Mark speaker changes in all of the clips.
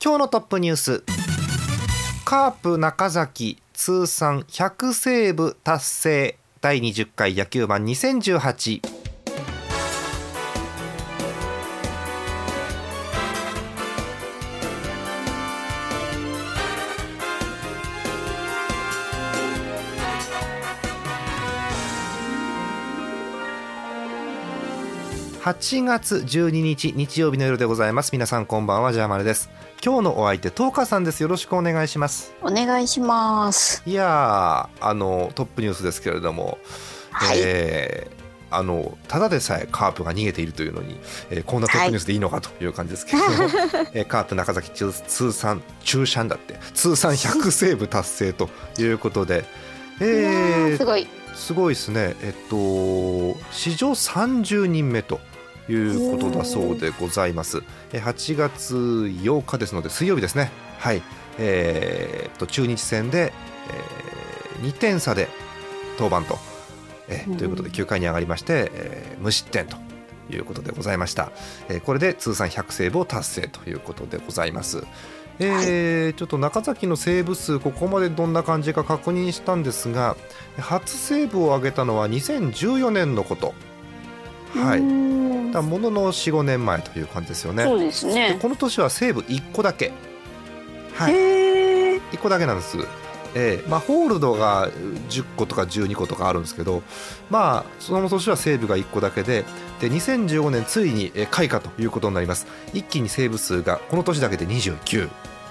Speaker 1: 今日のトップニュース。カープ中崎通算100セーブ達成。第20回野球盤2018 8月12日日曜日の夜でございます。皆さんこんばんはジャーマルです。今日のお相手トーカさんです。よろしくお願いします。
Speaker 2: お願いします。
Speaker 1: いやあのトップニュースですけれども、
Speaker 2: はい、
Speaker 1: えーあのただでさえカープが逃げているというのに、えー、こんなトップニュースでいいのかという感じですけれども、はい、えー、カープ中崎通算中シャンだって。通算100セーブ達成ということで、
Speaker 2: えー、すごい。
Speaker 1: すごいですね。えっと史上30人目ということだそうでございます。8月8日ですので水曜日ですね。はい。えー、と中日戦で、えー、2点差で登板と、えー、ということで9回に上がりまして、えー、無失点ということでございました。えー、これで通算100セーブを達成ということでございます。えー、はい、ちょっと中崎のセーブ数ここまでどんな感じか確認したんですが初セーブを挙げたのは2014年のこと。はい。だものの45年前という感じですよね。
Speaker 2: そうですね。
Speaker 1: この年は西武1個だけ。
Speaker 2: はい。1
Speaker 1: 個だけなんです。えーまあ、ホールドが10個とか12個とかあるんですけど、まあ、その年は西武が1個だけでで2015年ついに開花ということになります。一気にセーブ数がこの年だけで29。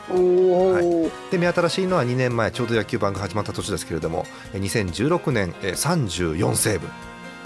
Speaker 1: はい、で目新しいのは2年前ちょうど野球盤が始まった年ですけれども2016年34セー。ブ。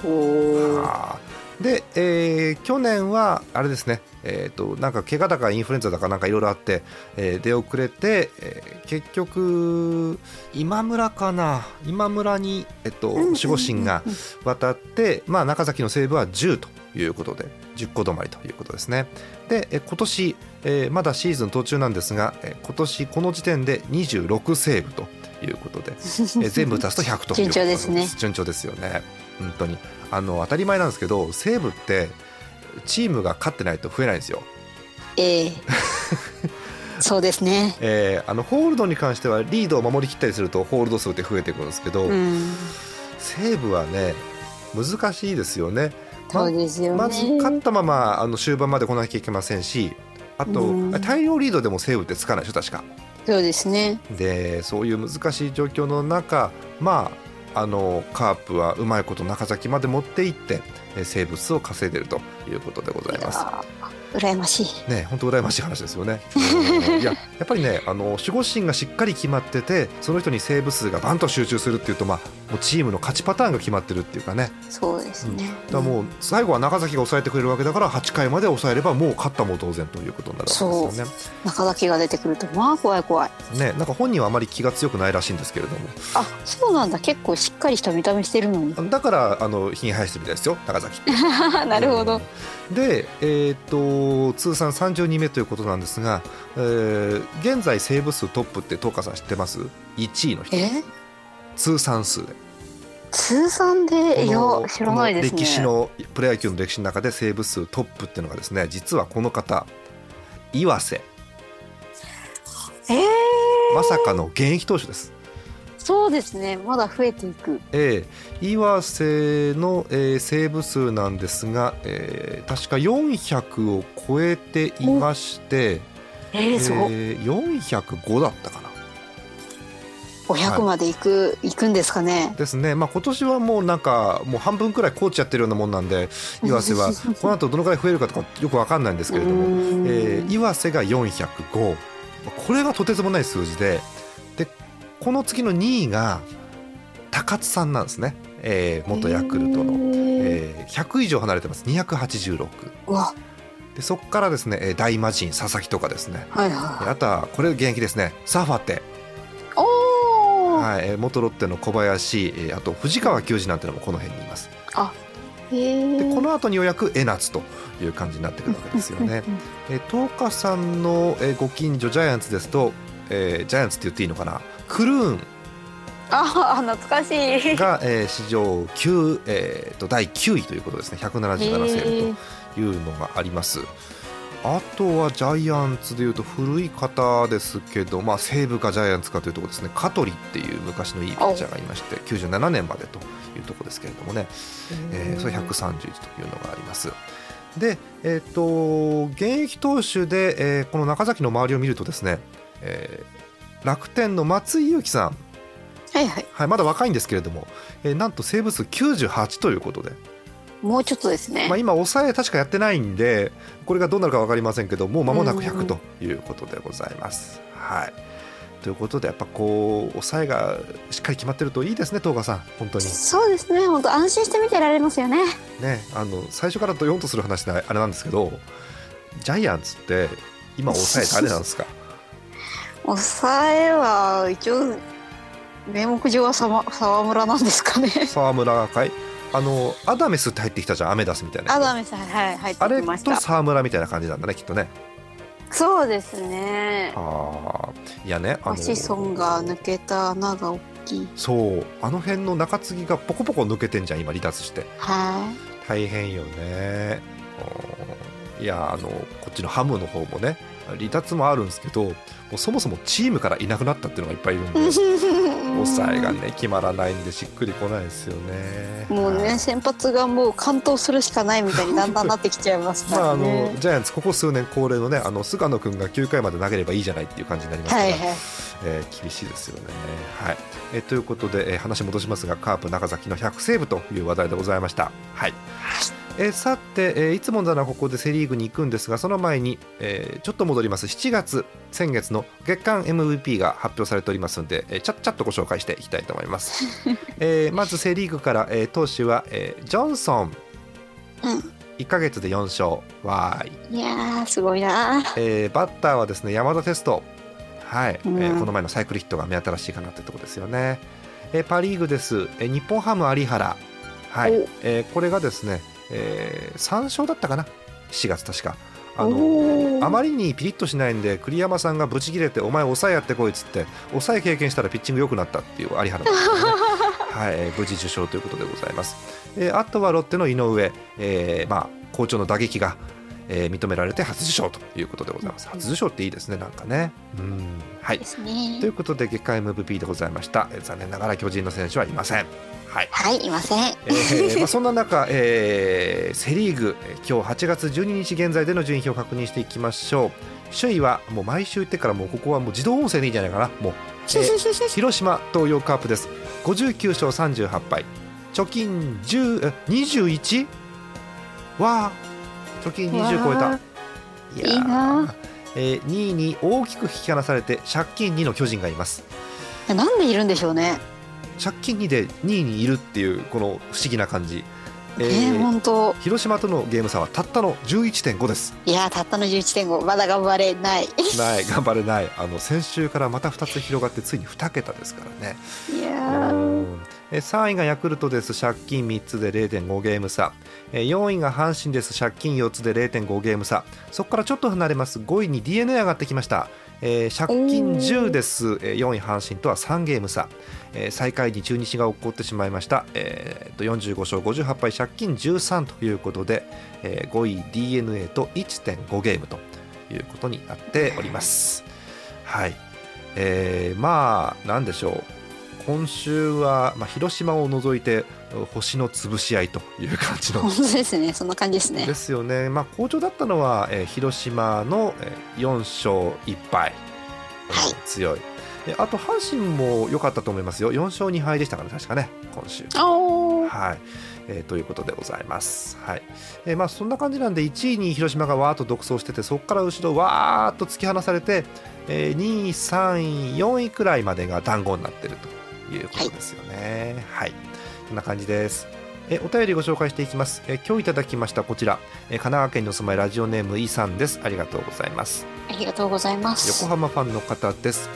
Speaker 1: はあで、えー、去年はあれですね、えーと、なんか怪我だかインフルエンザだかなんかいろいろあって、えー、出遅れて、えー、結局今村かな今村に、えっと、守護神が渡って、まあ、中崎の西武は10ということで10個止まりということですね。で、え今年、えー、まだシーズン途中なんですが、えー、今年この時点で26セーブということで、えー、全部足すと100という
Speaker 2: 順調ですね。
Speaker 1: 順調ですよね本当に。あの当たり前なんですけど西武ってチームが勝ってないと増えないんですよ。
Speaker 2: ええ。そうですね、
Speaker 1: えー、あのホールドに関してはリードを守りきったりするとホールド数って増えていくんですけど、うん、西武はね難しいですよね。
Speaker 2: まそうですよ、ね、
Speaker 1: まず勝ったままあの終盤まで来なきゃいけませんしあと、うん、大量リードでも西武ってつかないでしょ確か。
Speaker 2: そうですね。
Speaker 1: でそういう難しい状況の中まああのカープはうまいこと中崎まで持っていって生物を稼いでるということでございます。
Speaker 2: 羨まし
Speaker 1: い。ね、本当羨ましい話ですよね。いや、やっぱりね、あの守護神がしっかり決まってて、その人にセーブ数がバンと集中するっていうと、まあ、もうチームの勝ちパターンが決まってるっていうかね。
Speaker 2: そうですね。
Speaker 1: うん、だもう最後は中崎が抑えてくれるわけだから、8回まで抑えればもう勝ったも当然ということになるわけですよね。
Speaker 2: 中崎が出てくると、まあ怖い怖い。
Speaker 1: ね、なんか本人はあまり気が強くないらしいんですけれども。
Speaker 2: あ、そうなんだ。結構しっかりした見た目してるのに。
Speaker 1: だからあのひげ生やしてるみたいですよ、中崎。
Speaker 2: なるほど。
Speaker 1: うん、で、えっ、と通算32目ということなんですが、えー、現在セーブ数トップって東川さん知ってます？1位の人。通算数で。
Speaker 2: 通算で？いや知らないです
Speaker 1: ね。歴史のプロ野球の歴史の中でセーブ数トップっていうのがですね実はこの方岩瀬。
Speaker 2: えー、
Speaker 1: まさかの現役投手です
Speaker 2: そうですね。まだ増えていく、
Speaker 1: えー、岩瀬の、えー、セーブ数なんですが、えー、確か400を超えていまして
Speaker 2: えー、そう、え
Speaker 1: ー、405だったかな。
Speaker 2: 500まで行く、はい、行くんですかね。
Speaker 1: ですね。まあ今年はもうなんかもう半分くらいコーチやってるようなもんなんで 岩瀬はこの後どのくらい増えるかとかよくわかんないんですけれども、えー、岩瀬が405これがとてつもない数字ででこの次の2位が高津さんなんですね、えー、元ヤクルトの、えー、100以上離れてます。286。
Speaker 2: わ。
Speaker 1: でそこからですねえー大魔神佐々木とかですね。
Speaker 2: はいはい。
Speaker 1: あとはこれ現役ですね。サーファーって、
Speaker 2: おお。
Speaker 1: はい、えー元ロッテの小林、えーあと藤川球児なんてのもこの辺にいます。
Speaker 2: へえ。
Speaker 1: でこの後にようやく江夏という感じになってくるわけですよね。えー、東花さんの、えーご近所ジャイアンツですと、えージャイアンツって言っていいのかな？クルーン
Speaker 2: ああ、懐かしい。
Speaker 1: が、えー史上9、えーと第9位ということですね177セーブというのがあります。あとはジャイアンツでいうと古い方ですけど、まあ、西武かジャイアンツかというところですね香取っていう昔のいいピッチャーがいまして97年までというところですけれどもね、えーそれ131というのがあります。で、えー、と現役投手で、えーこの中崎の周りを見るとですね、えー楽天の松井裕樹さん、
Speaker 2: はいはい。
Speaker 1: はい、まだ若いんですけれども、えーなんとセーブ数98ということで、
Speaker 2: もうちょっとですね。
Speaker 1: まあ、今抑え確かやってないんでこれがどうなるか分かりませんけどもう間もなく
Speaker 2: うん
Speaker 1: 100ということでございます。はいということでやっぱこう抑えがしっかり決まってるといいですね東賀さん本当に
Speaker 2: そうですね。本当安心して見てられますよね。
Speaker 1: ねあの最初からドヨンとする話であれなんですけどジャイアンツって今抑え誰なんですか？
Speaker 2: 抑えは一応名目上は沢沢村なんですかね。
Speaker 1: 沢村かい？あのアダメスって入ってきたじゃんアメダスみたいな。
Speaker 2: アダメさんはい入って
Speaker 1: あれ
Speaker 2: きました。
Speaker 1: と沢村みたいな感じなんだねきっとね。
Speaker 2: そうですね。
Speaker 1: あー。いやねあの
Speaker 2: 子孫が抜けた穴が大きい。
Speaker 1: そう。あの辺の中継ぎがポコポコ抜けてんじゃん今離脱して。
Speaker 2: は
Speaker 1: 大変よね。うんいやあのこっちのハムの方もね離脱もあるんですけどもうそもそもチームからいなくなったっていうのがいっぱいいるんで
Speaker 2: い。
Speaker 1: 抑えがね決まらないんでしっくりこないですよね
Speaker 2: もうね
Speaker 1: はい
Speaker 2: 先発がもう完投するしかないみたいに だんだんなってきちゃいますか
Speaker 1: まああ
Speaker 2: らね。
Speaker 1: のジャイアンツここ数年恒例のねあの菅野君が9回まで投げればいいじゃないっていう感じになりますから、
Speaker 2: はいはい。
Speaker 1: えー厳しいですよね。はいえーということで、えー話戻しますがカープ中崎の100セーブという話題でございました。はいえーさて、えーいつもならここでセ・リーグに行くんですがその前に、えーちょっと戻ります。7月先月の月間 MVP が発表されておりますので、えーちゃっちゃっとご紹介していきたいと思います。えーまずセ・リーグから、えー投手は、えージョンソン。
Speaker 2: うん。
Speaker 1: 1ヶ月で4勝。わーい。
Speaker 2: いやーすごいな。
Speaker 1: えーバッターはですね山田テスト、はい。えー
Speaker 2: うん
Speaker 1: この前のサイクルヒットが目新しいかなってとこですよね、えーパ・リーグです、えー日本ハム有原、はい。
Speaker 2: お。
Speaker 1: えーこれがですね、え3勝だったかな？4月確か。あのあまりにピリッとしないんで栗山さんがブチ切れてお前抑えやってこいっつって抑え経験したらピッチング良くなったっていう有原なんですよね。はい、えー無事受賞ということでございます。えーあとはロッテの井上、えーまあ、好調の打撃が、えー認められて初受賞ということでございます。初受賞っていいですね、なんかね。うんはい
Speaker 2: ね
Speaker 1: ということで月間 MVP でございました。えー残念ながら巨人の選手はいません。はい
Speaker 2: はいいません。
Speaker 1: えーまあ、そんな中、えーセ・リーグえー今日8月12日現在での順位表を確認していきましょう首位はもう毎週言ってからもうここはもう自動音声でいいんじゃないかなもう、えー広島東洋カープです59勝38敗貯金10え 21? わあ貯金20超えた。
Speaker 2: わ
Speaker 1: い
Speaker 2: いいな。
Speaker 1: えー2位に大きく引き離されて借金2の巨人がいます。
Speaker 2: なんでいるんでしょうね。
Speaker 1: 借金2で2位にいるっていうこの不思議な感じ、え
Speaker 2: え
Speaker 1: ー
Speaker 2: ー、本当。
Speaker 1: 広島とのゲーム差はたったの11.5です。
Speaker 2: いやーたったの11.5まだ頑張れない。
Speaker 1: ない頑張れない。あの先週からまた2つ広がってついに2桁ですからね。
Speaker 2: いや
Speaker 1: 3位がヤクルトです。借金3つで0.5ゲーム差。え4位が阪神です。借金4つで0.5ゲーム差。そこからちょっと離れます。5位に d n a 上がってきました、えー借金10です。えー4位阪神とは3ゲーム差、えー最下位に中日が起こってしまいました、えーと45勝58敗。借金13ということで、えー5位 d n a と1.5ゲームということになっております。はい。えーまあなんでしょう今週は、まあ、広島を除いて星の潰し合いという感じの。
Speaker 2: 本当ですねそんな感じですね。
Speaker 1: で。すよね、まあ、好調だったのは、えー広島の、えー4勝1敗、うん
Speaker 2: はい。
Speaker 1: 強い。えあと阪神も良かったと思いますよ。4勝2敗でしたから確かね今週。はい。えーということでございます。はい。えーまあ、そんな感じなんで1位に広島がわーっと独走しててそこから後ろわーっと突き放されて、えー2位、3位、4位くらいまでが団子になってるということですよね。はい、こんな感じです。えお便りご紹介していきます。え今日いただきましたこちら。え神奈川県にお住まいラジオネームイさんです。ありがとうございます。
Speaker 2: ありがとうございます。
Speaker 1: 横浜ファンの方です。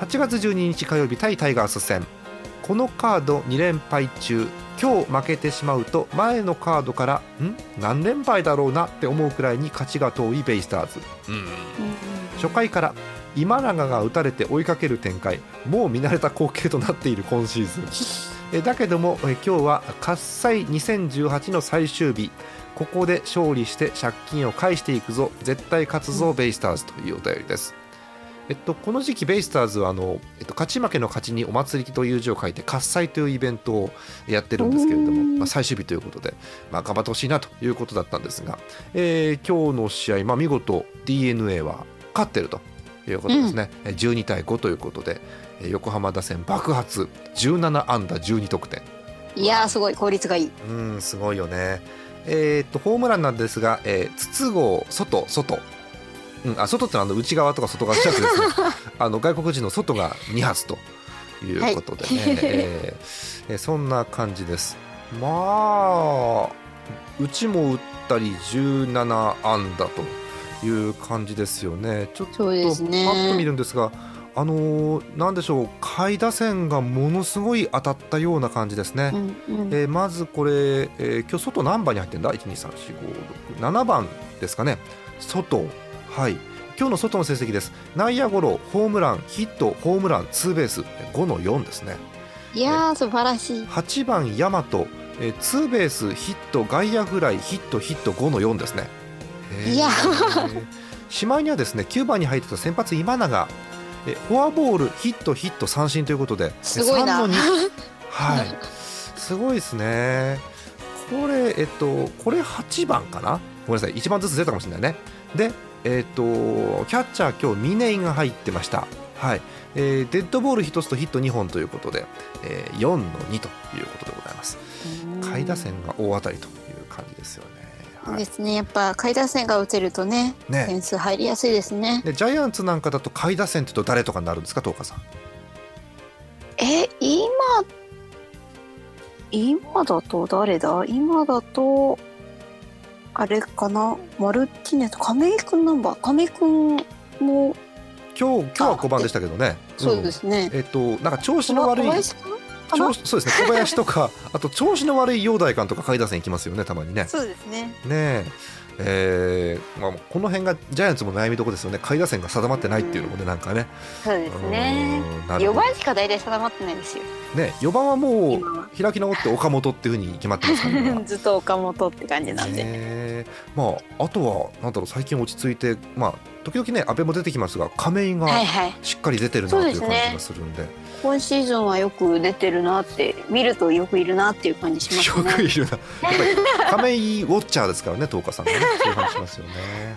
Speaker 1: 8月12日火曜日対タイガース戦。このカード2連敗中。今日負けてしまうと前のカードからん？何連敗だろうなって思うくらいに勝ちが遠いベイスターズ、うん、初回から今永が打たれて追いかける展開。もう見慣れた光景となっている今シーズン。えだけどもえ今日は喝采2018の最終日。ここで勝利して借金を返していくぞ。絶対勝つぞベイスターズというお便りです、えっと、この時期ベイスターズはあの、えっと、勝ち負けの勝ちにお祭りという字を書いて喝采というイベントをやってるんですけれども、まあ、最終日ということで、まあ、頑張ってほしいなということだったんですが、えー今日の試合、まあ、見事 d n a は勝ってるということですね、えー12対5ということでえー横浜打線爆発。17安打12得点。
Speaker 2: いやーすごい効率がいい。
Speaker 1: うんすごいよね。えーっとホームランなんですが、えー筒香外外。うん、あ外ってのはあの内側とか外側じゃなくてですね。あの外国人の外が2発ということでね、
Speaker 2: はい。
Speaker 1: えーえーそんな感じです。まあうちも打ったり17安打という感じですよね。ちょっとパッと見るんですがあのーなんでしょう下位打線がものすごい当たったような感じですね、
Speaker 2: うんうん。
Speaker 1: えーまずこれ、えー今日外何番に入ってんだ？1234567番ですかね。外はい。今日の外の成績です。内野ゴロホームランヒットホームランツーベース5の4ですね。
Speaker 2: いやー素晴らしい。
Speaker 1: 8番大和、えーツーベースヒット外野フライヒットヒット5の4ですね
Speaker 2: いや。
Speaker 1: しまいにはですね9番に入ってた先発今永。えフォアボールヒットヒット三振ということです
Speaker 2: ごいな。
Speaker 1: 3の2 はい。すごいですね。これえっとこれ8番かな？ごめんなさい。1番ずつ出たかもしれないね。でえっとキャッチャー今日峰井が入ってました。はい、えーデッドボール1つとヒット2本ということで、えー4の2ということでございます。下位打線が大当たりという感じですよね、はい。
Speaker 2: ですね。やっぱ下位打線が打てるとね
Speaker 1: ね。
Speaker 2: 点数入りやすいですね。
Speaker 1: でジャイアンツなんかだと下位打線ってと誰とかになるんですか東花さん？
Speaker 2: え今今だと誰だ？今だとあれかな？マルティネス亀井くんナンバー亀井くんも
Speaker 1: 今日今日は5番でしたけどね。
Speaker 2: そうですね、
Speaker 1: うん。えっとなんか調子の悪い
Speaker 2: 小林かなか
Speaker 1: 調
Speaker 2: な
Speaker 1: 子そうですね。小林とかあと調子の悪い陽大館とか下位打線行きますよねたまにね。
Speaker 2: そうですね。
Speaker 1: ねええーまあ、この辺がジャイアンツも悩みどころですよね。下位打線が定まってないっていうのもねなんかね。
Speaker 2: そうですね。
Speaker 1: うんなるほど。
Speaker 2: 4番しか大体定まってないんですよ。
Speaker 1: ね4番はもう開き直って岡本っていうふうに決まってますから。今 は
Speaker 2: ずっと岡本って感じなんで、
Speaker 1: ねえ。まああとはなんだろう最近落ち着いてまあ時々ね阿部も出てきますが亀井が
Speaker 2: はいはい。
Speaker 1: しっかり出てるなという感じがするんで,、
Speaker 2: 今シーズンはよく出てるなって見るとよくいるなっていう感じします
Speaker 1: よ
Speaker 2: ね
Speaker 1: くいるな。やっぱり亀井ウォッチャーですからね東花さんねそういう話しますよね。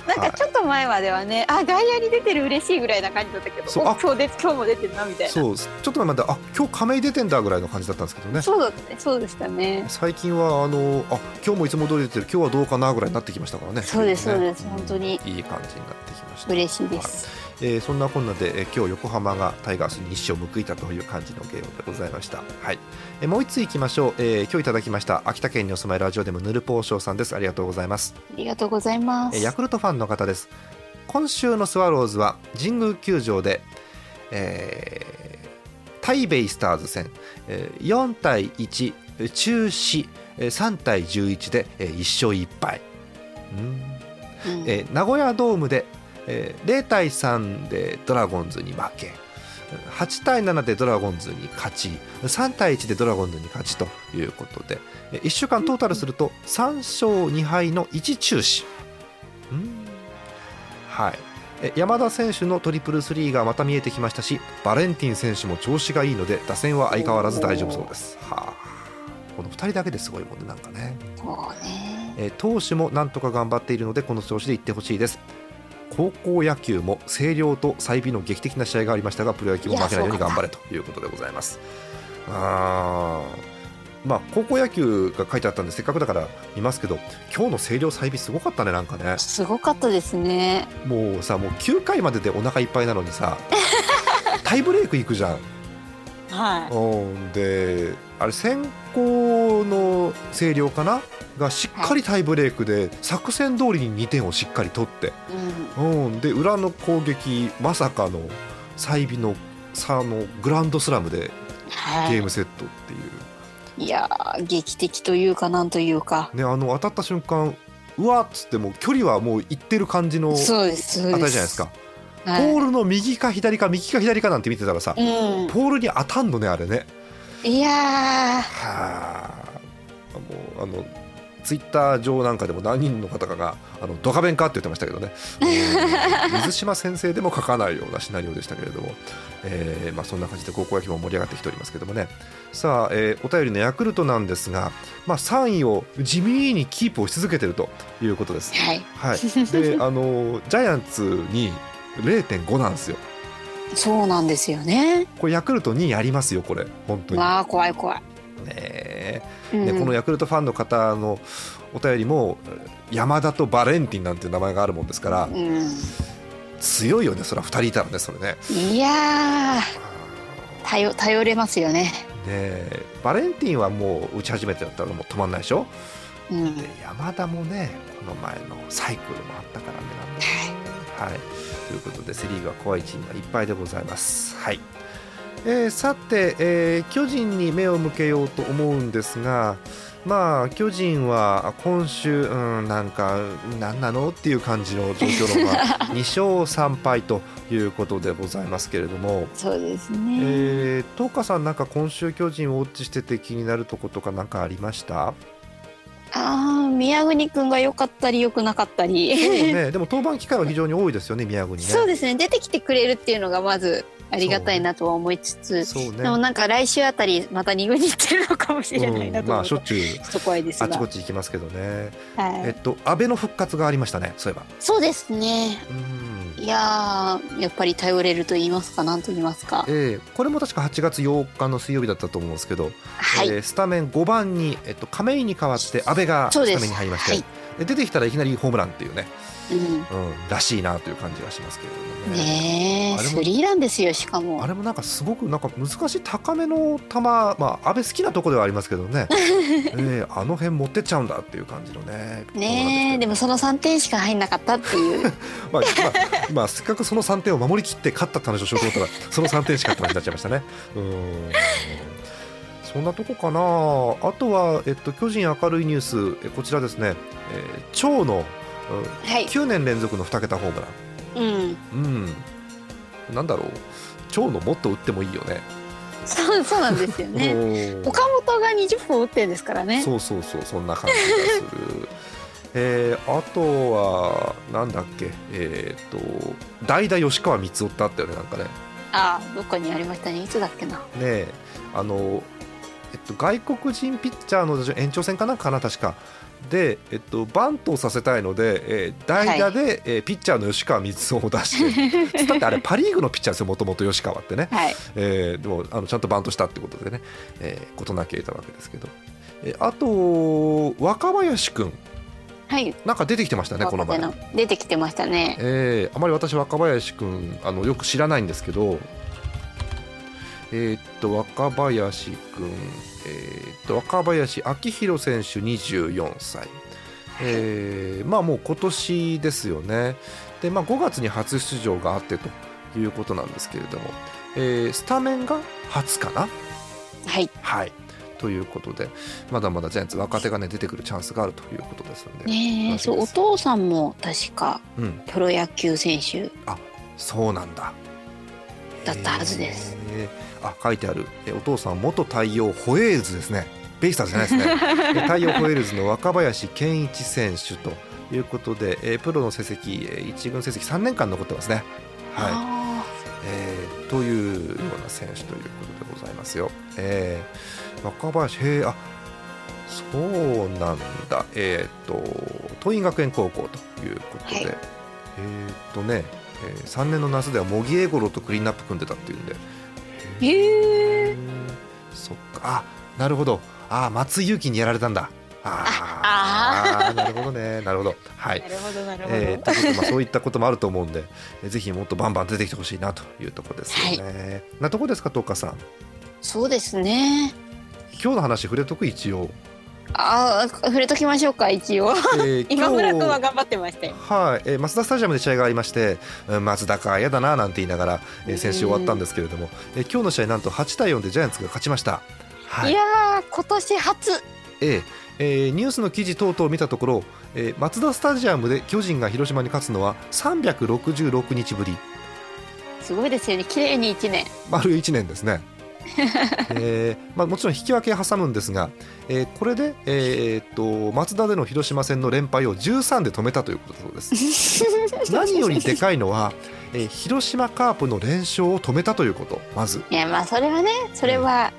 Speaker 2: なんかちょっと前まではね、あ外野に出てる嬉しいぐらいな感じだったけど
Speaker 1: そうあ
Speaker 2: お今日で今日も出てるなみたいな。
Speaker 1: そうちょっと前まであ今日亀井出てんだぐらいの感じだったんですけどね。
Speaker 2: そうだったねそうでしたね。
Speaker 1: 最近はあのあ今日もいつも通り出てる今日はどうかなぐらいになってきましたからね。
Speaker 2: そうです
Speaker 1: ね。
Speaker 2: そうです
Speaker 1: ん
Speaker 2: 本当に。
Speaker 1: いい感じになってきました。
Speaker 2: 嬉しいで
Speaker 1: はい。
Speaker 2: す、
Speaker 1: えーそんなこんなで、えー今日横浜がタイガースに一勝報いたという感じのゲームでございました、はい。えーもう一ついきましょう、えー今日いただきました秋田県にお住まいラジオでもヌルポーショーさんです。ありがとうございます。
Speaker 2: ありがとうございます。
Speaker 1: えーヤクルトファンの方です。今週のスワローズは神宮球場で、えータイベイスターズ戦、えー4対1中止えー3対11で、えー1勝1敗。うん。
Speaker 2: うん。
Speaker 1: えー名古屋ドームで、えー0対3でドラゴンズに負け8対7でドラゴンズに勝ち3対1でドラゴンズに勝ちということで1週間トータルすると3勝2敗の1中止。うん。はい。え山田選手のトリプルスリーがまた見えてきましたしバレンティン選手も調子がいいので打線は相変わらず大丈夫そうです。はあ。この2人だけですごいもんねなんかね。えー投手もなんとか頑張っているのでこの調子でいってほしいです高校野球も星稜と済美の劇的な試合がありましたがプロ野球も負けないように頑張れということでございます。まあ高校野球が書いてあったんでせっかくだから見ますけど今日の星稜済美すごかったねなんかね。
Speaker 2: すごかったですね。
Speaker 1: もうさもう9回まででお腹いっぱいなのにさ タイブレーク行くじゃん
Speaker 2: は
Speaker 1: うんであれ先行の星稜かな？がしっかりタイブレークで作戦通りに2点をしっかり取って、
Speaker 2: い。うん。
Speaker 1: うん、で裏の攻撃まさかの細微の差のグランドスラムで
Speaker 2: はい。
Speaker 1: ゲームセットっていう、
Speaker 2: いやー劇的というかなんというか。
Speaker 1: ね、あの当たった瞬間うわっつっても距離はもういってる感じの当た。りじゃないですか。
Speaker 2: は
Speaker 1: ポールの右か左か右か左かなんて見てたらさ、
Speaker 2: い。うん。
Speaker 1: ポールに当たんのねあれね。
Speaker 2: いや
Speaker 1: はあもうあのツイッター上なんかでも何人の方かが「あのドカベンか?」って言ってましたけどねうん 水島先生でも書かないようなシナリオでしたけれども、えーまあ、そんな感じで高校野球も盛り上がってきておりますけどもねさあ、えーお便りのヤクルトなんですが、まあ、3位を地味にキープをし続けてるということです
Speaker 2: ー。。はい。
Speaker 1: はい、であのジャイアンツに0.5なんですよ。
Speaker 2: そうなんですよね。
Speaker 1: これヤクルト2位ありますよこれ本当に。
Speaker 2: わあ怖い怖い。
Speaker 1: ねえ
Speaker 2: うん
Speaker 1: ね、このヤクルトファンの方のお便りも山田とバレンティンなんていう名前があるもんですから
Speaker 2: う
Speaker 1: 強いよねそれは2人いたらねそれね。
Speaker 2: ん。いやー頼頼れますよね。
Speaker 1: ねえバレンティンはもう打ち始めてだったらもう止まんないでしょ、
Speaker 2: うん。
Speaker 1: で山田もねこの前のサイクルもあったからねなんではい、ということでセ・リーグは怖いチームがいっぱいでございます。はいえーさて、えー巨人に目を向けようと思うんですが、まあ、巨人は今週、うん、なんか、なんなのっていう感じの状況の、まあ、2勝3敗ということでございますけれども、
Speaker 2: そうですね。
Speaker 1: えー、東花さん、なんか今週、巨人をウォッチしてて気になるとことか、なんかありました？
Speaker 2: ああ宮國くんが良かったり良くなかったり。
Speaker 1: そうね、でも登板機会は非常に多いですよね、宮国ね。
Speaker 2: そうですね出てきてくれるっていうのがまずありがたいなとは思いつつ、
Speaker 1: そうね
Speaker 2: でもなんか来週あたりまた2軍に行ってるのかもしれないな
Speaker 1: うんまあ、しょっちゅうあちこち行きますけどね。
Speaker 2: はい
Speaker 1: えっと、安倍の復活がありましたね、そういえば。
Speaker 2: そうですね
Speaker 1: うん。
Speaker 2: いやーやっぱり頼れると言いますかなんと言いますか。
Speaker 1: ええこれも確か8月8日の水曜日だったと思うんですけど、
Speaker 2: はい、
Speaker 1: えースタメン5番に、えっと、亀井に代わって安倍がスタメンに入りまして、
Speaker 2: はい。
Speaker 1: で出てきたらいきなりホームランっていうね、
Speaker 2: うん
Speaker 1: うん、らしいなという感じがしますけれどもね。
Speaker 2: ねスリーランですよしかも
Speaker 1: あれもなんかすごくなんか難しい高めの球、まあ、安倍好きなとこではありますけどね、ええあの辺持ってっちゃうんだっていう感じのね。
Speaker 2: ねえでもその3点しか入んなかったっていう
Speaker 1: まあ、まあ、まあ、せっかくその3点を守りきって勝ったって話をしようと思ったら、その3点しかって話になっちゃいましたね。うん。そんなとこかな。あとは、えっと、巨人明るいニュース、えこちらですね。えー長の、うん
Speaker 2: はい。
Speaker 1: 9年連続の2桁ホームラ
Speaker 2: うん。
Speaker 1: ン。うん。なんだろう。長のもっと打ってもいいよね。
Speaker 2: そうそうなんですよね。
Speaker 1: うん
Speaker 2: 岡本が20本打ってるんですからね。
Speaker 1: そうそうそうそんな感じがする。えー、あとはなんだっけ。えっ、と代打吉川光雄ってあったよねなんかね。ね
Speaker 2: ああどっかにありましたね。いつだっけな。
Speaker 1: えあのえっと、外国人ピッチャーの延長戦かなんかな確かで、えっと、バントをさせたいので、えー代打で、えーピッチャーの吉川光雄を出して つってあれパ・リーグのピッチャーですよもともと吉川ってね。
Speaker 2: はい。
Speaker 1: えーでもあのちゃんとバントしたってことでね、えー、事なき得たわけですけど、えーあと若林君。
Speaker 2: はい。
Speaker 1: なんか出てきてましたねこの前、
Speaker 2: 出てきてましたね。
Speaker 1: えーあまり私若林君あのよく知らないんですけどえーっと若林君、えーっと若林明宏選手24歳、えーまあもう今年ですよね。で、まあ、5月に初出場があってということなんですけれども、えースタメンが初かな？
Speaker 2: はい。
Speaker 1: はい。ということでまだまだジャイアンツ若手がね出てくるチャンスがあるということですので、
Speaker 2: ねそうお父さんも確か
Speaker 1: うん、
Speaker 2: プロ野球選手。
Speaker 1: そうなんだ。
Speaker 2: だったはずです。
Speaker 1: へーあ書いてある。えお父さん元大洋ホエールズですね。ベイスターズじゃないですね。え大洋ホエールズの若林健一選手ということでえプロの成績え一軍成績3年間残ってますね。はい。
Speaker 2: あ
Speaker 1: えーというような選手ということでございますよ。えー若林、へえ、あそうなんだ、えっ、と、桐蔭学園高校ということで、
Speaker 2: はい。
Speaker 1: えっ、とね、え3年の夏では茂木英五郎とクリーンナップ組んでたっていうんで、
Speaker 2: ーへえ
Speaker 1: ーそっか、あなるほど、あ松井裕樹にやられたんだ。あ
Speaker 2: あ
Speaker 1: なるほどね、なるほど。はい
Speaker 2: な。るほどなるほど、
Speaker 1: えーまあ、そういったこともあると思うんで、えーぜひもっとバンバン出てきてほしいなというところですよね。なとこですか、東花さん。
Speaker 2: そうですね
Speaker 1: 今日の話触れとく一応、
Speaker 2: ああ触れときましょうか一応。
Speaker 1: えー
Speaker 2: 今村君は頑張ってましたよ。
Speaker 1: はい、えー、マツダスタジアムで試合がありまして、うん、マツダか嫌だななんて言いながら、えー先週終わったんですけれども、えー今日の試合なんと8対4でジャイアンツが勝ちました。はい。
Speaker 2: いやー今年初。
Speaker 1: えーえーニュースの記事等々を見たところ、えーマツダスタジアムで巨人が広島に勝つのは366日ぶり。
Speaker 2: すごいですよね綺麗に一年。
Speaker 1: 丸1年ですね。えーまあ、もちろん引き分け挟むんですが、えーこれで、えーっとマツダでの広島戦の連敗を13で止めたということだそうです。何よりでかいのは、えー広島カープの連勝を止めたということまず。
Speaker 2: いやまあそれはねそれは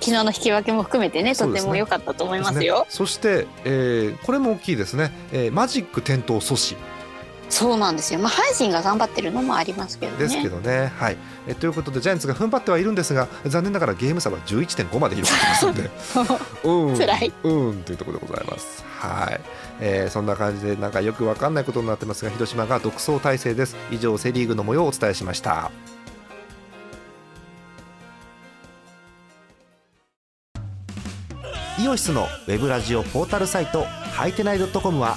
Speaker 2: 昨日の引き分けも含めてねとても良かったと思い
Speaker 1: で
Speaker 2: ますよ。
Speaker 1: ね、そして、えーこれも大きいですね、えーマジック点灯阻止
Speaker 2: そうなんですよ。まあ阪神が頑張ってるのもありますけどね。
Speaker 1: ですけどね。はい。えーということでジャイアンツが踏ん張ってはいるんですが残念ながらゲーム差は11.5まで広がってますので。うん。
Speaker 2: 辛い。
Speaker 1: うんというところでございます。はい、えーそんな感じでなんかよくわかんないことになってますが広島が独走体制です。以上セ・リーグの模様をお伝えしました。イオシスのウェブラジオポータルサイトハイテナイドットコムは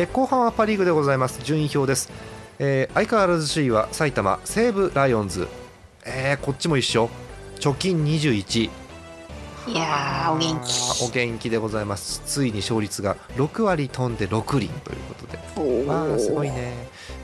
Speaker 1: え後半はパ・リーグでございます。順位表です、えー相変わらず首位は埼玉西武ライオンズ、えーこっちも一緒。貯金21
Speaker 2: いやーお元
Speaker 1: あーお元気でございます。ついに勝率が6割飛んで6厘ということで。
Speaker 2: 気
Speaker 1: わあすごいね、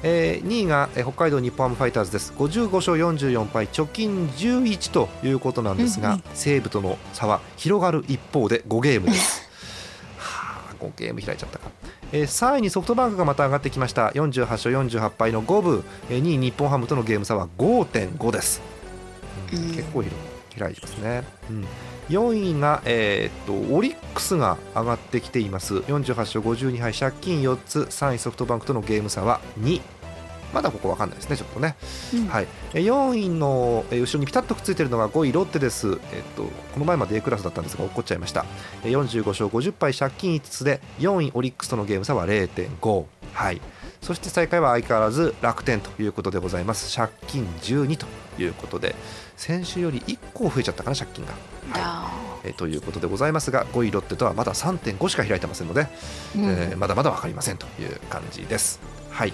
Speaker 1: えー2位が、えー北海道日本ハムファイターズです。55勝44敗貯金11ということなんですが、
Speaker 2: うんうん。
Speaker 1: 西武との差は広がる一方で5ゲームです。はあ5ゲーム開いちゃったか、えー3位にソフトバンクがまた上がってきました。48勝48敗の5分、えー2位日本ハムとのゲーム差は5.5です、うん
Speaker 2: うん。
Speaker 1: 結構広開いてますね、うん。4位が、えーっとオリックスが上がってきています。48勝52敗借金4つ。3位ソフトバンクとのゲーム差は2まだここ分かんないですねちょっとね、
Speaker 2: うん。
Speaker 1: はい、え4位のえー後ろにピタッとくっついてるのが5位ロッテです、えーっとこの前まで A クラスだったんですが落っこっちゃいました。えー45勝50敗借金5つで4位オリックスとのゲーム差は0.5はい。そして最下位は相変わらず楽天ということでございます。借金12ということで。先週より1個増えちゃったかな借金が、はい。
Speaker 2: あ
Speaker 1: えーということでございますが5位ロッテとはまだ3.5しか開いてませんので、
Speaker 2: ーうん。
Speaker 1: えーまだまだ分かりませんという感じです。はい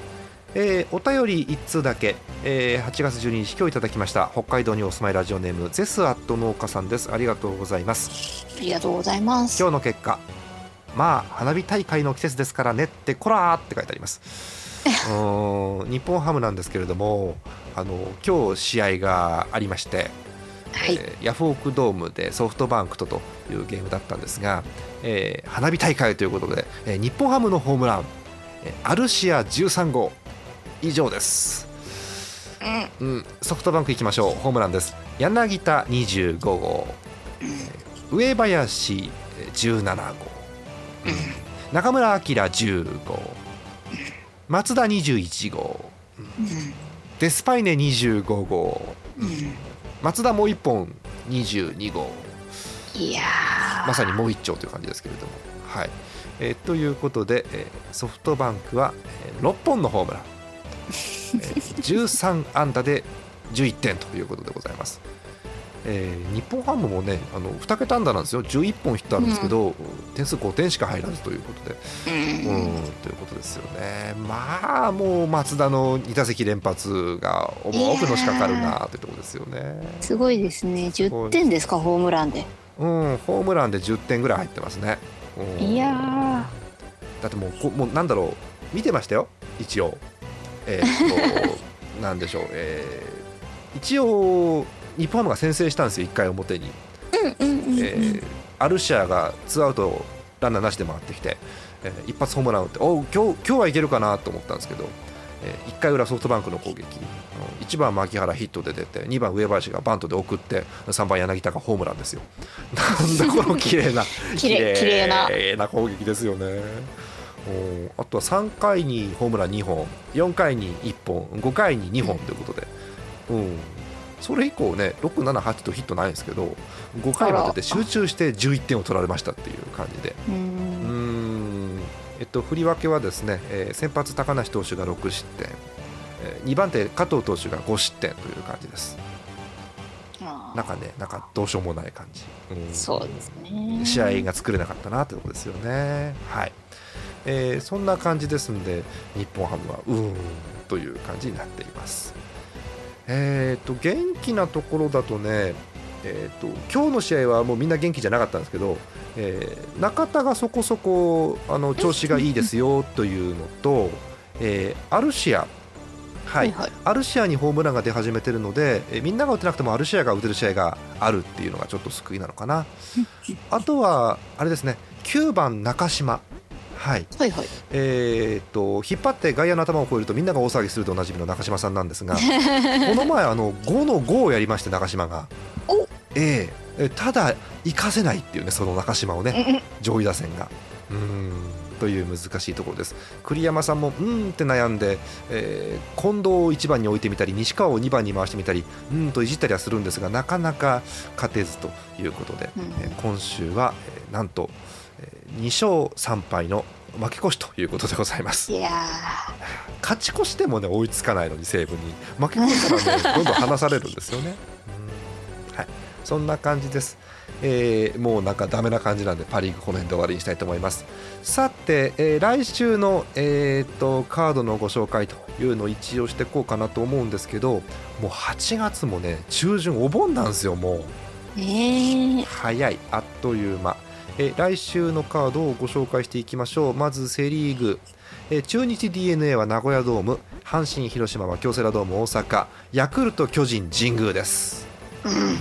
Speaker 1: えーお便り1通だけ、えー8月12日今日いただきました北海道にお住まいラジオネームゼスアット農家さんです。ありがとうございます。
Speaker 2: ありがとうございます。
Speaker 1: 今日の結果まあ花火大会の季節ですからねってこらーって書いてあります。うーん日本ハムなんですけれどもあの今日試合がありまして
Speaker 2: はい。
Speaker 1: えーヤフオクドームでソフトバンクとというゲームだったんですが、えー花火大会ということで、えー日本ハムのホームラン、えーアルシア13号以上です、うん、ソフトバンクいきましょう。ホームランです。柳田25号、えー上林えー17号、中村晃10号。松田21号。デスパイネ25号。松田もう1本22号。
Speaker 2: いやー。
Speaker 1: まさにもう一丁という感じですけれども。はい。えーということで、えーソフトバンクは、えー6本のホームラン、えー13安打で11点ということでございます。えー日本ハムもねあの2桁安打なんですよ。11本ヒットあるんですけど、点数5点しか入らずということで、
Speaker 2: うん。
Speaker 1: うん、ということですよね。まあもう松田の2打席連発が重くのしかかるなというところですよね。
Speaker 2: すごいですね。10点ですかホームランで。
Speaker 1: うん、ホームランで10点ぐらい入ってますね。うん。
Speaker 2: いや
Speaker 1: だってもうこもうなんだろう。見てましたよ。一応。えーっとなんでしょう、えー一応日本ハムが先制したんですよ1回表に。
Speaker 2: ーうんうんうんうん。
Speaker 1: えーアルシアがツーアウトランナーなしで回ってきて、えー一発ホームラン打っておう今日今日はいけるかなと思ったんですけど、えー1回裏ソフトバンクの攻撃。1番牧原ヒットで出て2番上林がバントで送って3番柳田がホームランですよ。なんだこの綺麗な
Speaker 2: 綺麗綺麗な。
Speaker 1: 綺麗な攻撃ですよね。おあとは3回にホームラン2本4回に1本5回に2本ということで、うん、それ以降ね678とヒットないんですけど5回までで集中して11点を取られましたっていう感じで。
Speaker 2: うん。
Speaker 1: ん。えっと、振り分けはですね、えー先発高梨投手が6失点、え2番手加藤投手が5失点という感じです。なんかねなんかどうしようもない感じ、うん。
Speaker 2: そうですね。
Speaker 1: 試合が作れなかったなということですよね。はい、えーそんな感じですんで日本ハムはうーんという感じになっていますえっ、と元気なところだとねえー、と今日の試合はもうみんな元気じゃなかったんですけど、えー中田がそこそこあの調子がいいですよというのと、えーアルシア、は
Speaker 2: はいいはい
Speaker 1: アルシアにホームランが出始めてるので、えーみんなが打てなくてもアルシアが打てる試合があるっていうのがちょっと救いなのかな。あとはあれですね9番中島。はい。
Speaker 2: はいはい。
Speaker 1: えー、と引っ張って外野の頭を越えるとみんなが大騒ぎするとおなじみの中島さんなんですが この前あの5の5をやりまして中島が。
Speaker 2: お、
Speaker 1: ええ。えただ活かせないっていうねその中島をね上位打線が。うーん。という難しいところです。栗山さんもうーんって悩んで、えー近藤を1番に置いてみたり西川を2番に回してみたりうーんといじったりはするんですがなかなか勝てずということで、
Speaker 2: うん。
Speaker 1: えー今週は、えーなんと、えー2勝3敗の負け越しということでございます。
Speaker 2: いや
Speaker 1: 勝ち越してもね追いつかないのに西武に負け越したらねどんどん離されるんですよね。うん。はい、そんな感じです。えーもうなんかダメな感じなんでパ・リーグこの辺で終わりにしたいと思います。さて、えー来週の、えーっとカードのご紹介というのを一応していこうかなと思うんですけどもう8月もね中旬お盆なんですよもう。
Speaker 2: ーえー、
Speaker 1: 早い。あっという間えー来週のカードをご紹介していきましょう。まずセ・リーグ、えー中日 d n a は名古屋ドーム。阪神・広島は京セラドーム大阪。ヤクルト巨人神宮です、
Speaker 2: うん。
Speaker 1: うん、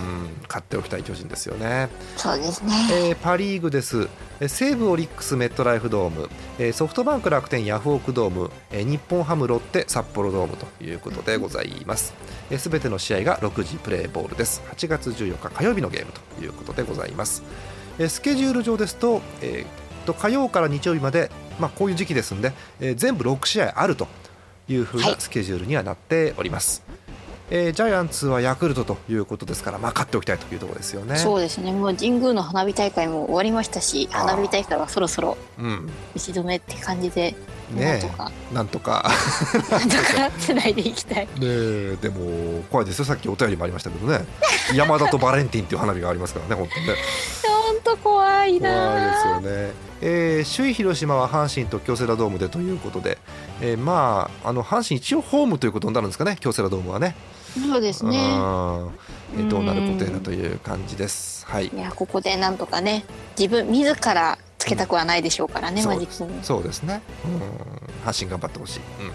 Speaker 1: 勝っておきたい巨人ですよね、
Speaker 2: そうですね。
Speaker 1: えーパ・リーグです。えー西武オリックスメットライフドーム。えーソフトバンク楽天ヤフオクドーム。えー日本ハムロッテ札幌ドームということでございます。すべての試合が6時プレーボールです。8月14日火曜日のゲームということでございますえースケジュール上ですと,、えーと火曜から日曜日まで、まあ、こういう時期ですんで、えー全部6試合あるというふう
Speaker 2: は
Speaker 1: ない。スケジュールにはなっております、えージャイアンツはヤクルトということですから、まあ、勝っておきたいというところですよね。
Speaker 2: そうですね。もう神宮の花火大会も終わりましたし花火大会はそろそろ
Speaker 1: うん。
Speaker 2: 打ち止めって感じでなん
Speaker 1: ね
Speaker 2: とか。
Speaker 1: えなんとか。
Speaker 2: なんとかつないでいきたい。
Speaker 1: ねえ。でも怖いですよ。さっきお便りもありましたけどね。山田とバレンティンっていう花火がありますからね本当にね
Speaker 2: 怖い
Speaker 1: 怖い
Speaker 2: な
Speaker 1: ですよね、えー首位広島は阪神と京セラドームでということで、えーまああの阪神一応ホームということになるんですかね京セラドームはね。
Speaker 2: そうですね。
Speaker 1: うんえーどうなることやらという感じです。はい。
Speaker 2: いやここでなんとかね自分自らつけたくはないでしょうからね、
Speaker 1: う。ん
Speaker 2: マジックも
Speaker 1: そうですね、うん、阪神頑張ってほしい、うん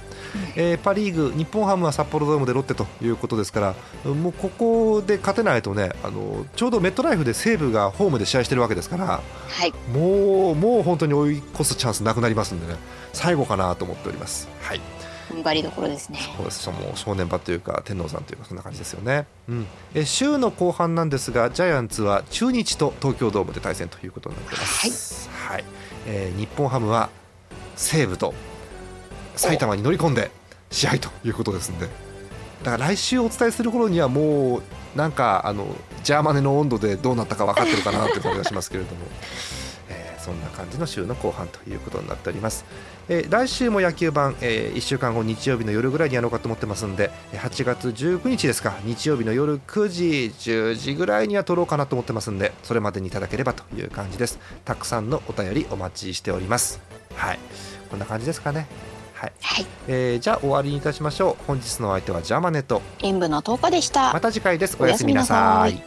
Speaker 1: えーパ・リーグ、日本ハムは札幌ドームでロッテということですから、もうここで勝てないとね、あのちょうどメットライフで西武がホームで試合してるわけですから、
Speaker 2: はい。
Speaker 1: もうもう本当に追い越すチャンスなくなりますんでね、最後かなと思っております。はい。
Speaker 2: 踏ん張りどころですね。
Speaker 1: そうです。もう正念場というか天王山というかそんな感じですよね、うん、え週の後半なんですがジャイアンツは中日と東京ドームで対戦ということになってます、はい。えー日本ハムは西武と埼玉に乗り込んで試合ということですんで。だから来週お伝えする頃にはもうなんかあのジャーマネの温度でどうなったか分かってるかなという感じがしますけれども。えそんな感じの週の後半ということになっております。えー来週も野球版、え1週間後日曜日の夜ぐらいにやろうかと思ってますんで8月19日ですか。日曜日の夜9時10時ぐらいには撮ろうかなと思ってますんでそれまでにいただければという感じです。たくさんのお便りお待ちしております。はい。こんな感じですかね。はい、
Speaker 2: はい。
Speaker 1: えーじゃあ終わりにいたしましょう。本日のお相手はジャーマネット。
Speaker 2: 演舞の10日でした。
Speaker 1: また次回です。お
Speaker 2: おやすみ
Speaker 1: なさい